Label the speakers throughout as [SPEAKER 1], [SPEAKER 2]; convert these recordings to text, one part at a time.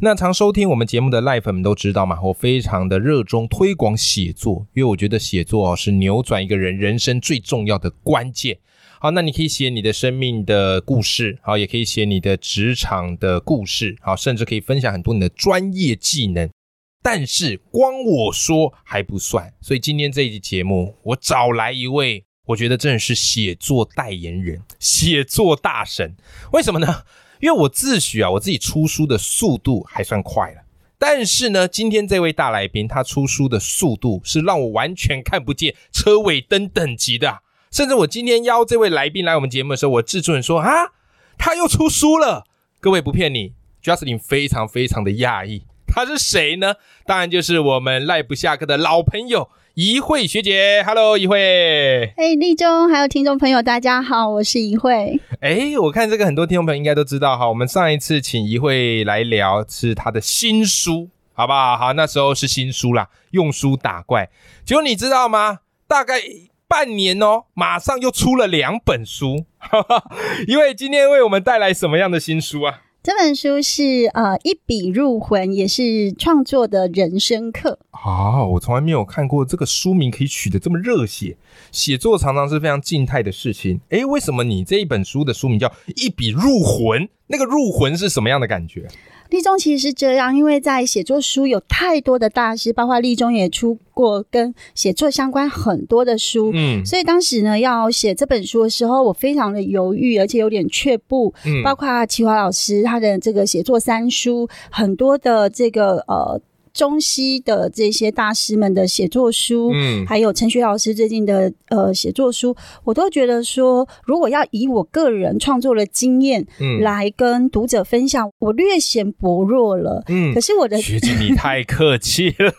[SPEAKER 1] 那常收听我们节目的赖粉们都知道嘛，我非常的热衷推广写作，因为我觉得写作是扭转一个人人生最重要的关键。好，那你可以写你的生命的故事，好，也可以写你的职场的故事，好，甚至可以分享很多你的专业技能。但是光我说还不算，所以今天这一集节目，我找来一位，我觉得真的是写作代言人、写作大神。为什么呢？因为我自诩啊，我自己出书的速度还算快了，但是呢，今天这位大来宾他出书的速度是让我完全看不见车尾灯等级的，甚至我今天邀这位来宾来我们节目的时候，我制作人说啊，他又出书了。各位不骗你，Justin 非常非常的讶异，他是谁呢？当然就是我们赖不下课的老朋友。怡慧学姐，Hello，怡慧。
[SPEAKER 2] 哎，立中，还有听众朋友，大家好，我是怡慧。
[SPEAKER 1] 哎，我看这个很多听众朋友应该都知道哈，我们上一次请怡慧来聊是她的新书，好不好？好，那时候是新书啦，用书打怪。结果你知道吗？大概半年哦，马上又出了两本书。怡慧今天为我们带来什么样的新书啊？
[SPEAKER 2] 这本书是呃一笔入魂，也是创作的人生课
[SPEAKER 1] 啊！我从来没有看过这个书名可以取得这么热血。写作常常是非常静态的事情，诶，为什么你这一本书的书名叫一笔入魂？那个入魂是什么样的感觉？
[SPEAKER 2] 立中其实是这样，因为在写作书有太多的大师，包括立中也出过跟写作相关很多的书，嗯，所以当时呢要写这本书的时候，我非常的犹豫，而且有点却步，嗯，包括齐华老师他的这个写作三书，很多的这个呃。中西的这些大师们的写作书，嗯，还有陈雪老师最近的呃写作书，我都觉得说，如果要以我个人创作的经验，嗯，来跟读者分享，我略显薄弱了，嗯。可是我的
[SPEAKER 1] 学姐，你太客气了，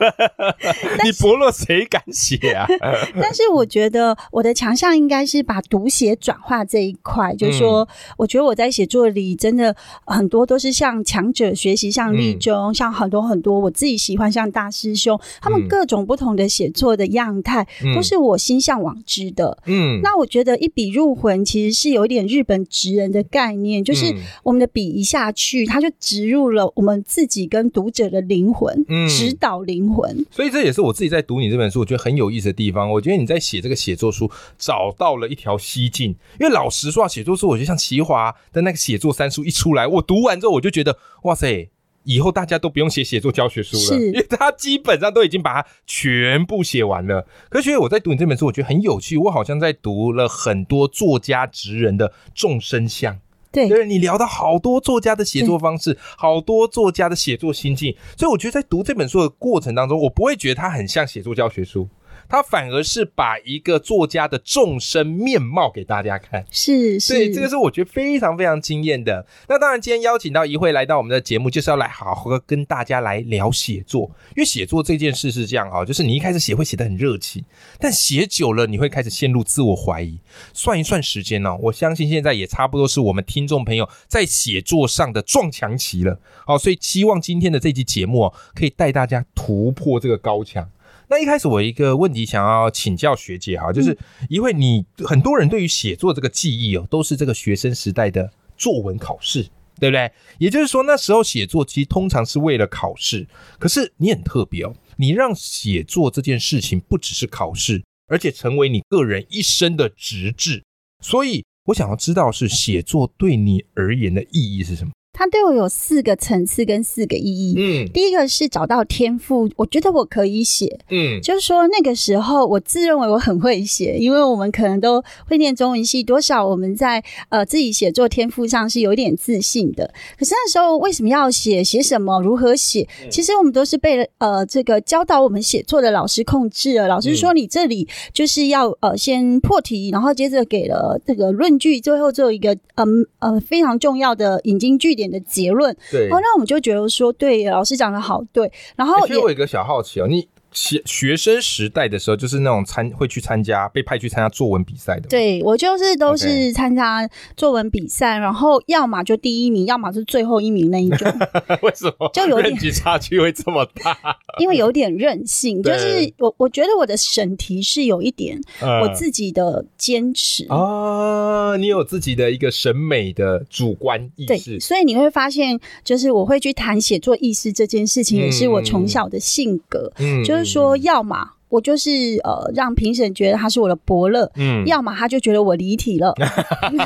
[SPEAKER 1] 你薄弱谁敢写啊？
[SPEAKER 2] 但是我觉得我的强项应该是把读写转化这一块，就是说，我觉得我在写作里真的很多都是向强者学习，像立中，像很多很多我自己。喜欢像大师兄，他们各种不同的写作的样态，都是我心向往之的。嗯，那我觉得一笔入魂其实是有一点日本职人的概念，就是我们的笔一下去，它就植入了我们自己跟读者的灵魂，嗯指导灵魂。
[SPEAKER 1] 所以这也是我自己在读你这本书，我觉得很有意思的地方。我觉得你在写这个写作书，找到了一条西径。因为老实说，写作书，我觉得像齐华的那个写作三书一出来，我读完之后，我就觉得哇塞。以后大家都不用写写作教学书了，因为他基本上都已经把它全部写完了。可是我在读你这本书，我觉得很有趣，我好像在读了很多作家职人的众生相。
[SPEAKER 2] 对，
[SPEAKER 1] 就是你聊到好多作家的写作方式，好多作家的写作心境，所以我觉得在读这本书的过程当中，我不会觉得它很像写作教学书。他反而是把一个作家的众生面貌给大家看，
[SPEAKER 2] 是，
[SPEAKER 1] 是，这个是我觉得非常非常惊艳的。那当然，今天邀请到一会来到我们的节目，就是要来好好跟大家来聊写作。因为写作这件事是这样哈，就是你一开始写会写的很热情，但写久了你会开始陷入自我怀疑。算一算时间呢，我相信现在也差不多是我们听众朋友在写作上的撞墙期了。好，所以希望今天的这期节目哦，可以带大家突破这个高墙。那一开始我一个问题想要请教学姐哈，就是因为你很多人对于写作这个记忆哦，都是这个学生时代的作文考试，对不对？也就是说那时候写作其实通常是为了考试，可是你很特别哦，你让写作这件事情不只是考试，而且成为你个人一生的职志。所以我想要知道是写作对你而言的意义是什么？
[SPEAKER 2] 它对我有四个层次跟四个意义。嗯，第一个是找到天赋，我觉得我可以写。嗯，就是说那个时候我自认为我很会写，因为我们可能都会念中文系，多少我们在呃自己写作天赋上是有一点自信的。可是那时候为什么要写？写什么？如何写？其实我们都是被呃这个教导我们写作的老师控制了。老师说你这里就是要呃先破题，然后接着给了这个论据，最后做一个嗯呃非常重要的引经据典。的结论，
[SPEAKER 1] 对，
[SPEAKER 2] 哦，那我们就觉得说，对，老师讲的好，对。然后，
[SPEAKER 1] 其实我有一个小好奇哦，你学学生时代的时候，就是那种参会去参加被派去参加作文比赛的。
[SPEAKER 2] 对我就是都是参加作文比赛，然后要么就第一名，要么是最后一名那一种。
[SPEAKER 1] 为什么？
[SPEAKER 2] 就有点
[SPEAKER 1] 差距会这么大？
[SPEAKER 2] 因为有点任性，就是我我觉得我的审题是有一点我自己的坚持
[SPEAKER 1] 啊，你有自己的一个审美的主观意识，
[SPEAKER 2] 所以你会发现，就是我会去谈写作意识这件事情，也是我从小的性格，嗯，就是。就是说，要么我就是呃，让评审觉得他是我的伯乐，嗯，要么他就觉得我离题了。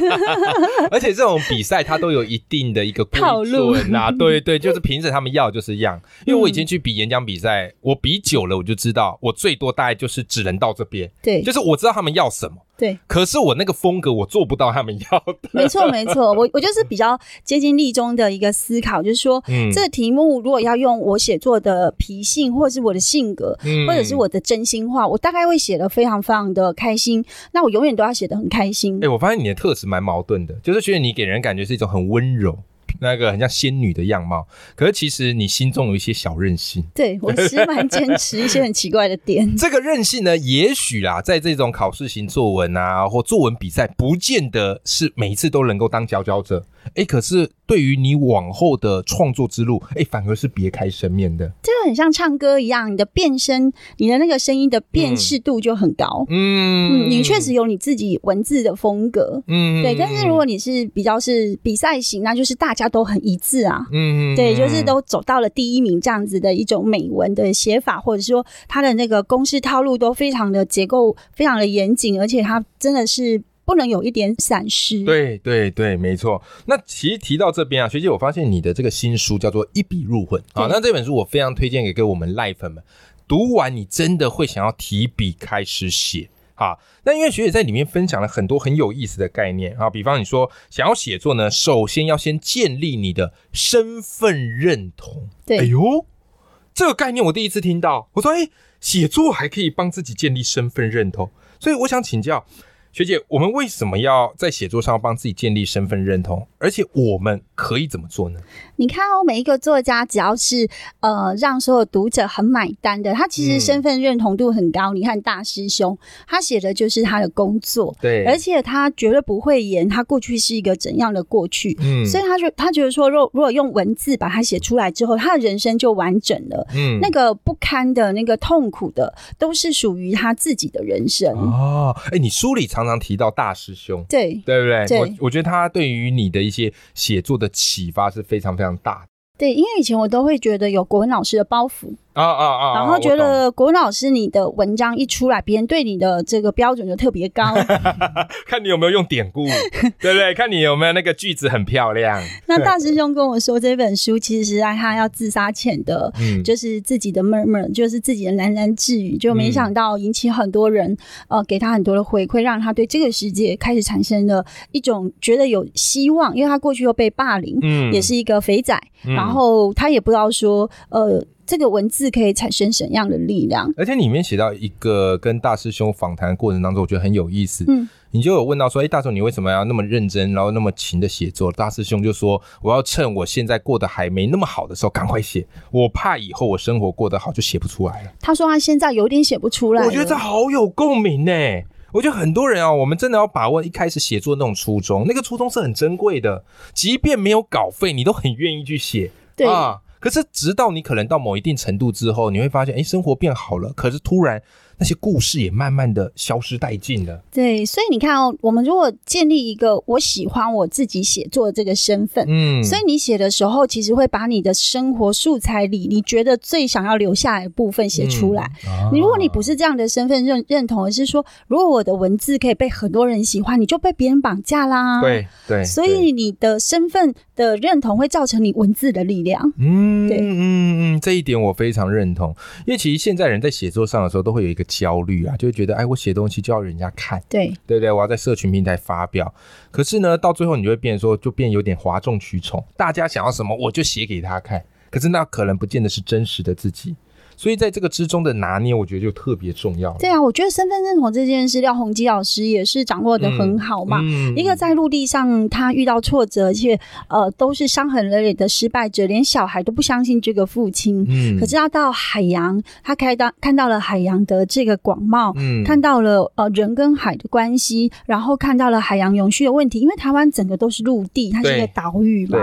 [SPEAKER 1] 而且这种比赛他都有一定的一个
[SPEAKER 2] 套路
[SPEAKER 1] 啊，对对，就是评审他们要就是样。因为我以前去比演讲比赛，我比久了，我就知道我最多大概就是只能到这边，
[SPEAKER 2] 对，
[SPEAKER 1] 就是我知道他们要什么。
[SPEAKER 2] 对，
[SPEAKER 1] 可是我那个风格我做不到他们要的。
[SPEAKER 2] 没错，没错，我我就是比较接近立中的一个思考，就是说，这个题目如果要用我写作的脾性，或者是我的性格，或者是我的真心话，我大概会写的非常非常的开心。那我永远都要写的很开心。
[SPEAKER 1] 哎，我发现你的特质蛮矛盾的，就是觉得你给人感觉是一种很温柔。那个很像仙女的样貌，可是其实你心中有一些小任性。
[SPEAKER 2] 对我是蛮坚持一些很奇怪的点。
[SPEAKER 1] 这个任性呢，也许啦，在这种考试型作文啊，或作文比赛，不见得是每一次都能够当佼佼者。哎，可是对于你往后的创作之路，哎，反而是别开生面的。
[SPEAKER 2] 这个很像唱歌一样，你的变声，你的那个声音的辨识度就很高。嗯，你确实有你自己文字的风格。嗯，对。但是如果你是比较是比赛型，那就是大家都很一致啊。嗯，对，就是都走到了第一名这样子的一种美文的写法，或者说它的那个公式套路都非常的结构非常的严谨，而且它真的是。不能有一点闪失。
[SPEAKER 1] 对对对，没错。那其实提到这边啊，学姐，我发现你的这个新书叫做《一笔入魂》啊，那这本书我非常推荐给给我们赖粉们，读完你真的会想要提笔开始写啊。那因为学姐在里面分享了很多很有意思的概念啊，比方你说想要写作呢，首先要先建立你的身份认同。
[SPEAKER 2] 对，哎
[SPEAKER 1] 呦，这个概念我第一次听到。我说，哎，写作还可以帮自己建立身份认同，所以我想请教。学姐，我们为什么要在写作上帮自己建立身份认同？而且我们可以怎么做呢？
[SPEAKER 2] 你看哦，每一个作家只要是呃让所有读者很买单的，他其实身份认同度很高。你看大师兄，他写的就是他的工作，
[SPEAKER 1] 对，
[SPEAKER 2] 而且他绝对不会言他过去是一个怎样的过去，嗯，所以他就他觉得说，若如果用文字把它写出来之后，他的人生就完整了，嗯，那个不堪的那个痛苦的，都是属于他自己的人生
[SPEAKER 1] 哦。哎，你书里常。常常提到大师兄，
[SPEAKER 2] 对
[SPEAKER 1] 对不对？我我觉得他对于你的一些写作的启发是非常非常大的。
[SPEAKER 2] 对，因为以前我都会觉得有国文老师的包袱。啊啊啊！然后觉得国文老师你的文章一出来，别人对你的这个标准就特别高，
[SPEAKER 1] 看你有没有用典故，对不对？看你有没有那个句子很漂亮。
[SPEAKER 2] 那大师兄跟我说，这本书其实是在他要自杀前的，就是自己的 murmur，就是自己的喃喃自语，就没想到引起很多人呃给他很多的回馈，让他对这个世界开始产生了一种觉得有希望，因为他过去又被霸凌，嗯，也是一个肥仔，然后他也不知道说呃。这个文字可以产生什么样的力量？
[SPEAKER 1] 而且里面写到一个跟大师兄访谈过程当中，我觉得很有意思。嗯，你就有问到说：“哎，大师兄，你为什么要那么认真，然后那么勤的写作？”大师兄就说：“我要趁我现在过得还没那么好的时候赶快写，我怕以后我生活过得好就写不出来了。”
[SPEAKER 2] 他说他现在有点写不出来。
[SPEAKER 1] 我觉得这好有共鸣呢。我觉得很多人啊，我们真的要把握一开始写作那种初衷，那个初衷是很珍贵的，即便没有稿费，你都很愿意去写。
[SPEAKER 2] 对啊。
[SPEAKER 1] 可是，直到你可能到某一定程度之后，你会发现，哎，生活变好了。可是突然。那些故事也慢慢的消失殆尽了。
[SPEAKER 2] 对，所以你看哦，我们如果建立一个我喜欢我自己写作的这个身份，嗯，所以你写的时候，其实会把你的生活素材里你觉得最想要留下来的部分写出来。你如果你不是这样的身份认认同，而是说，如果我的文字可以被很多人喜欢，你就被别人绑架啦。
[SPEAKER 1] 对对，
[SPEAKER 2] 所以你的身份的认同会造成你文字的力量。嗯，对，
[SPEAKER 1] 嗯嗯，这一点我非常认同，因为其实现在人在写作上的时候都会有一个。焦虑啊，就会觉得哎，我写东西就要人家看，
[SPEAKER 2] 对
[SPEAKER 1] 对不对？我要在社群平台发表。可是呢，到最后你就会变说，就变有点哗众取宠，大家想要什么我就写给他看。可是那可能不见得是真实的自己。所以在这个之中的拿捏，我觉得就特别重要。
[SPEAKER 2] 对啊，我觉得身份认同这件事，廖鸿基老师也是掌握的很好嘛。嗯一个在陆地上他遇到挫折，而且呃都是伤痕累累的失败者，连小孩都不相信这个父亲。嗯，可是他到海洋，他开到看到了海洋的这个广袤，嗯，看到了呃人跟海的关系，然后看到了海洋永续的问题。因为台湾整个都是陆地，它是一个岛屿嘛。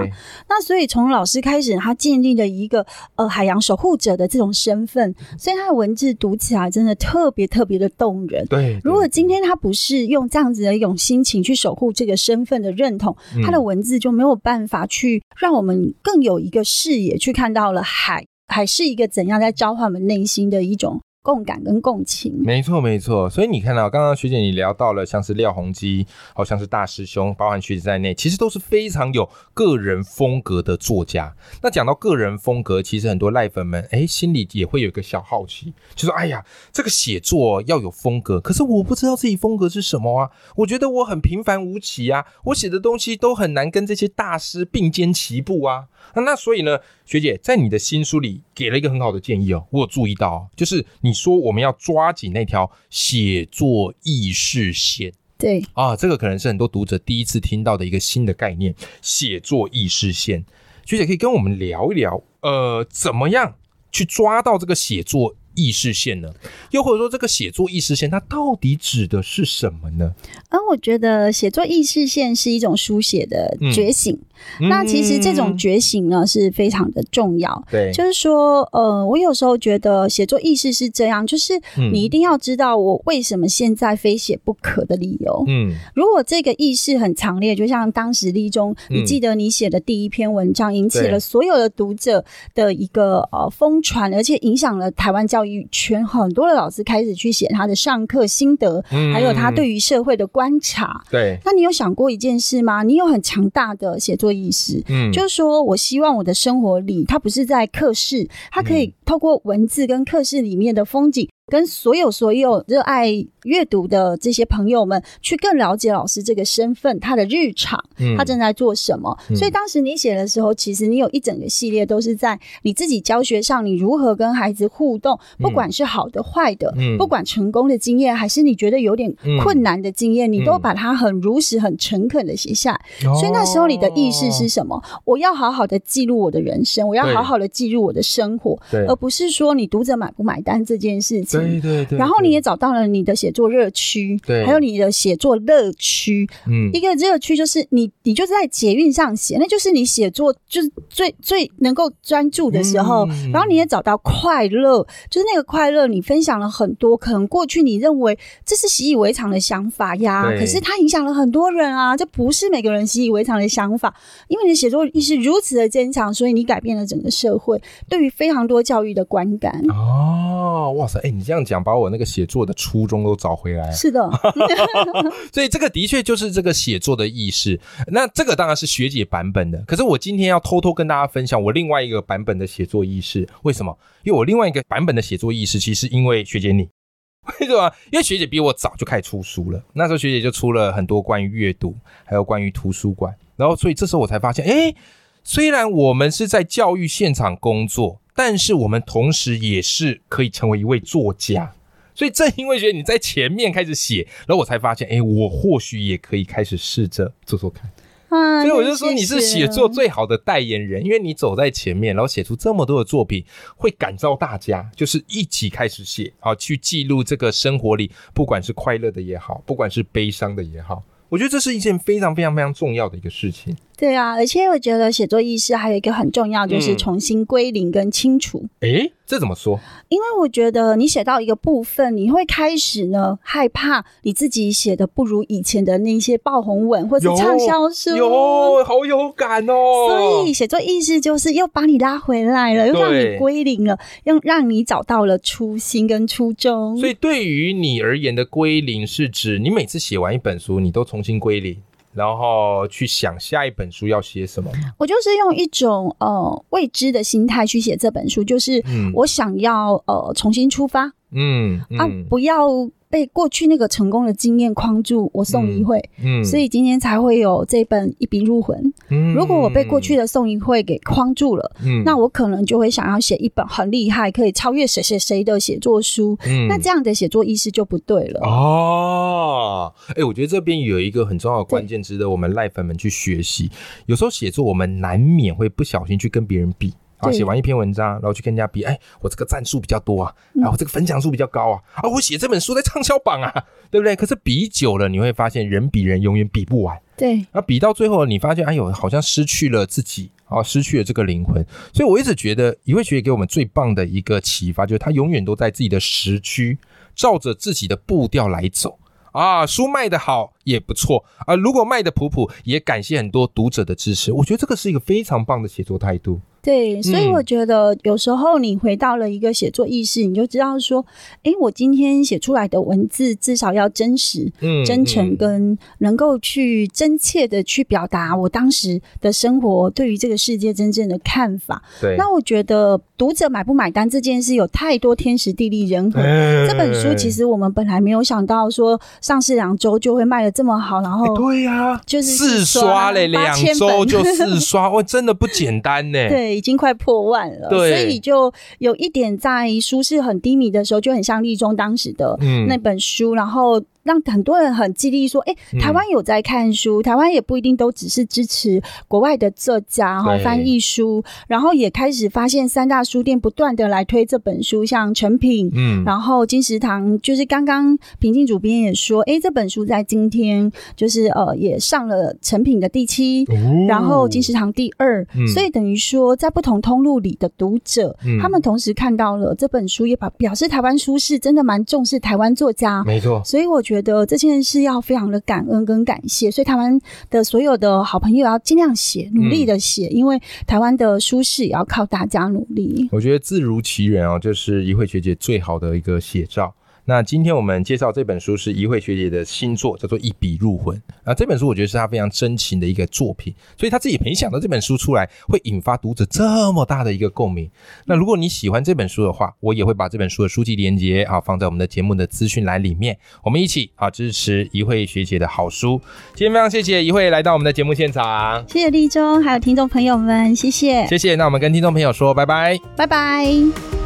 [SPEAKER 2] 那所以从老师开始，他建立了一个呃海洋守护者的这种身份，所以他的文字读起来真的特别特别的动人。
[SPEAKER 1] 对，
[SPEAKER 2] 如果今天他不是用这样子的一种心情去守护这个身份的认同，他的文字就没有办法去让我们更有一个视野去看到了海，海是一个怎样在召唤我们内心的一种。共感跟共情，
[SPEAKER 1] 没错没错。所以你看到刚刚学姐你聊到了，像是廖鸿基，好像是大师兄，包含学姐在内，其实都是非常有个人风格的作家。那讲到个人风格，其实很多赖粉们哎心里也会有一个小好奇，就说哎呀，这个写作要有风格，可是我不知道自己风格是什么啊。我觉得我很平凡无奇啊，我写的东西都很难跟这些大师并肩齐步啊。那所以呢，学姐在你的新书里给了一个很好的建议哦，我有注意到，就是你说我们要抓紧那条写作意识线。
[SPEAKER 2] 对
[SPEAKER 1] 啊，这个可能是很多读者第一次听到的一个新的概念——写作意识线。学姐可以跟我们聊一聊，呃，怎么样去抓到这个写作？意识线呢？又或者说，这个写作意识线它到底指的是什么呢？
[SPEAKER 2] 而我觉得写作意识线是一种书写的觉醒。那其实这种觉醒呢是非常的重要。
[SPEAKER 1] 对，
[SPEAKER 2] 就是说，呃，我有时候觉得写作意识是这样，就是你一定要知道我为什么现在非写不可的理由。嗯，如果这个意识很强烈，就像当时立中，你记得你写的第一篇文章引起了所有的读者的一个呃疯传，而且影响了台湾教。教育圈很多的老师开始去写他的上课心得，还有他对于社会的观察。
[SPEAKER 1] 对，
[SPEAKER 2] 那你有想过一件事吗？你有很强大的写作意识，嗯，就是说我希望我的生活里，它不是在课室，它可以透过文字跟课室里面的风景。跟所有所有热爱阅读的这些朋友们，去更了解老师这个身份，他的日常，他正在做什么。所以当时你写的时候，其实你有一整个系列都是在你自己教学上，你如何跟孩子互动，不管是好的坏的，不管成功的经验，还是你觉得有点困难的经验，你都把它很如实、很诚恳的写下。所以那时候你的意识是什么？我要好好的记录我的人生，我要好好的记录我的生活，而不是说你读者买不买单这件事情。
[SPEAKER 1] 对对对，
[SPEAKER 2] 然后你也找到了你的写作热区，
[SPEAKER 1] 对，
[SPEAKER 2] 还有你的写作乐趣。嗯，一个热区就是你，你就是在捷运上写，那就是你写作就是最最能够专注的时候。然后你也找到快乐，就是那个快乐，你分享了很多可能过去你认为这是习以为常的想法呀，可是它影响了很多人啊，这不是每个人习以为常的想法。因为你的写作意识如此的坚强，所以你改变了整个社会对于非常多教育的观感。
[SPEAKER 1] 哦，哇塞，哎，你这样讲，把我那个写作的初衷都找回来。
[SPEAKER 2] 是的，
[SPEAKER 1] 所以这个的确就是这个写作的意识。那这个当然是学姐版本的，可是我今天要偷偷跟大家分享我另外一个版本的写作意识。为什么？因为我另外一个版本的写作意识，其实因为学姐你，为什么？因为学姐比我早就开始出书了。那时候学姐就出了很多关于阅读，还有关于图书馆。然后，所以这时候我才发现，哎，虽然我们是在教育现场工作。但是我们同时也是可以成为一位作家，所以正因为觉得你在前面开始写，然后我才发现，哎，我或许也可以开始试着做做看。所以我就说你是写作最好的代言人，因为你走在前面，然后写出这么多的作品，会感召大家，就是一起开始写啊，去记录这个生活里，不管是快乐的也好，不管是悲伤的也好，我觉得这是一件非常非常非常重要的一个事情。
[SPEAKER 2] 对啊，而且我觉得写作意识还有一个很重要，就是重新归零跟清除。
[SPEAKER 1] 哎，这怎么说？
[SPEAKER 2] 因为我觉得你写到一个部分，你会开始呢害怕你自己写的不如以前的那些爆红文或者畅销书，
[SPEAKER 1] 有好有感哦。
[SPEAKER 2] 所以写作意识就是又把你拉回来了，又让你归零了，又让你找到了初心跟初衷。
[SPEAKER 1] 所以对于你而言的归零，是指你每次写完一本书，你都重新归零。然后去想下一本书要写什么。
[SPEAKER 2] 我就是用一种呃未知的心态去写这本书，就是我想要呃重新出发。嗯啊，不要。被过去那个成功的经验框住，我送一会，嗯，所以今天才会有这本一笔入魂。嗯，如果我被过去的送一会给框住了，嗯，那我可能就会想要写一本很厉害，可以超越谁谁谁的写作书。嗯，那这样的写作意识就不对了。
[SPEAKER 1] 哦，哎，我觉得这边有一个很重要的关键，值得我们赖粉们去学习。有时候写作，我们难免会不小心去跟别人比。啊，写完一篇文章，然后去跟人家比，哎，我这个赞数比较多啊，啊，我这个分享数比较高啊，啊，我写这本书在畅销榜啊，对不对？可是比久了，你会发现人比人永远比不完。
[SPEAKER 2] 对，
[SPEAKER 1] 那比到最后，你发现，哎呦，好像失去了自己，啊，失去了这个灵魂。所以我一直觉得，一位学姐给我们最棒的一个启发，就是她永远都在自己的时区，照着自己的步调来走。啊，书卖的好也不错啊，如果卖的普普，也感谢很多读者的支持。我觉得这个是一个非常棒的写作态度。
[SPEAKER 2] 对，所以我觉得有时候你回到了一个写作意识，你就知道说，哎，我今天写出来的文字至少要真实、真诚，跟能够去真切的去表达我当时的生活对于这个世界真正的看法。
[SPEAKER 1] 对，
[SPEAKER 2] 那我觉得读者买不买单这件事有太多天时地利人和。这本书其实我们本来没有想到说上市两周就会卖的这么好，然后
[SPEAKER 1] 对呀，
[SPEAKER 2] 就是
[SPEAKER 1] 四刷嘞，两周就四刷，哇，真的不简单呢。
[SPEAKER 2] 对。已经快破万了，所以就有一点在书市很低迷的时候，就很像立中当时的那本书，然后。让很多人很激励，说：“哎，台湾有在看书，台湾也不一定都只是支持国外的作家哈翻译书，然后也开始发现三大书店不断的来推这本书，像成品，嗯，然后金石堂，就是刚刚平静主编也说，哎，这本书在今天就是呃也上了成品的第七，然后金石堂第二，所以等于说在不同通路里的读者，他们同时看到了这本书，也表表示台湾书是真的蛮重视台湾作家，
[SPEAKER 1] 没错，
[SPEAKER 2] 所以我。觉得这件事要非常的感恩跟感谢，所以台湾的所有的好朋友要尽量写，努力的写，因为台湾的舒适也要靠大家努力。
[SPEAKER 1] 我觉得字如其人哦，就是一慧学姐最好的一个写照。那今天我们介绍这本书是一慧学姐的新作，叫做《一笔入魂》啊。这本书我觉得是她非常真情的一个作品，所以她自己没想到这本书出来会引发读者这么大的一个共鸣。那如果你喜欢这本书的话，我也会把这本书的书籍连接啊放在我们的节目的资讯栏里面，我们一起啊支持一慧学姐的好书。今天非常谢谢一慧来到我们的节目现场，
[SPEAKER 2] 谢谢立中还有听众朋友们，谢谢
[SPEAKER 1] 谢谢。那我们跟听众朋友说拜拜，
[SPEAKER 2] 拜拜。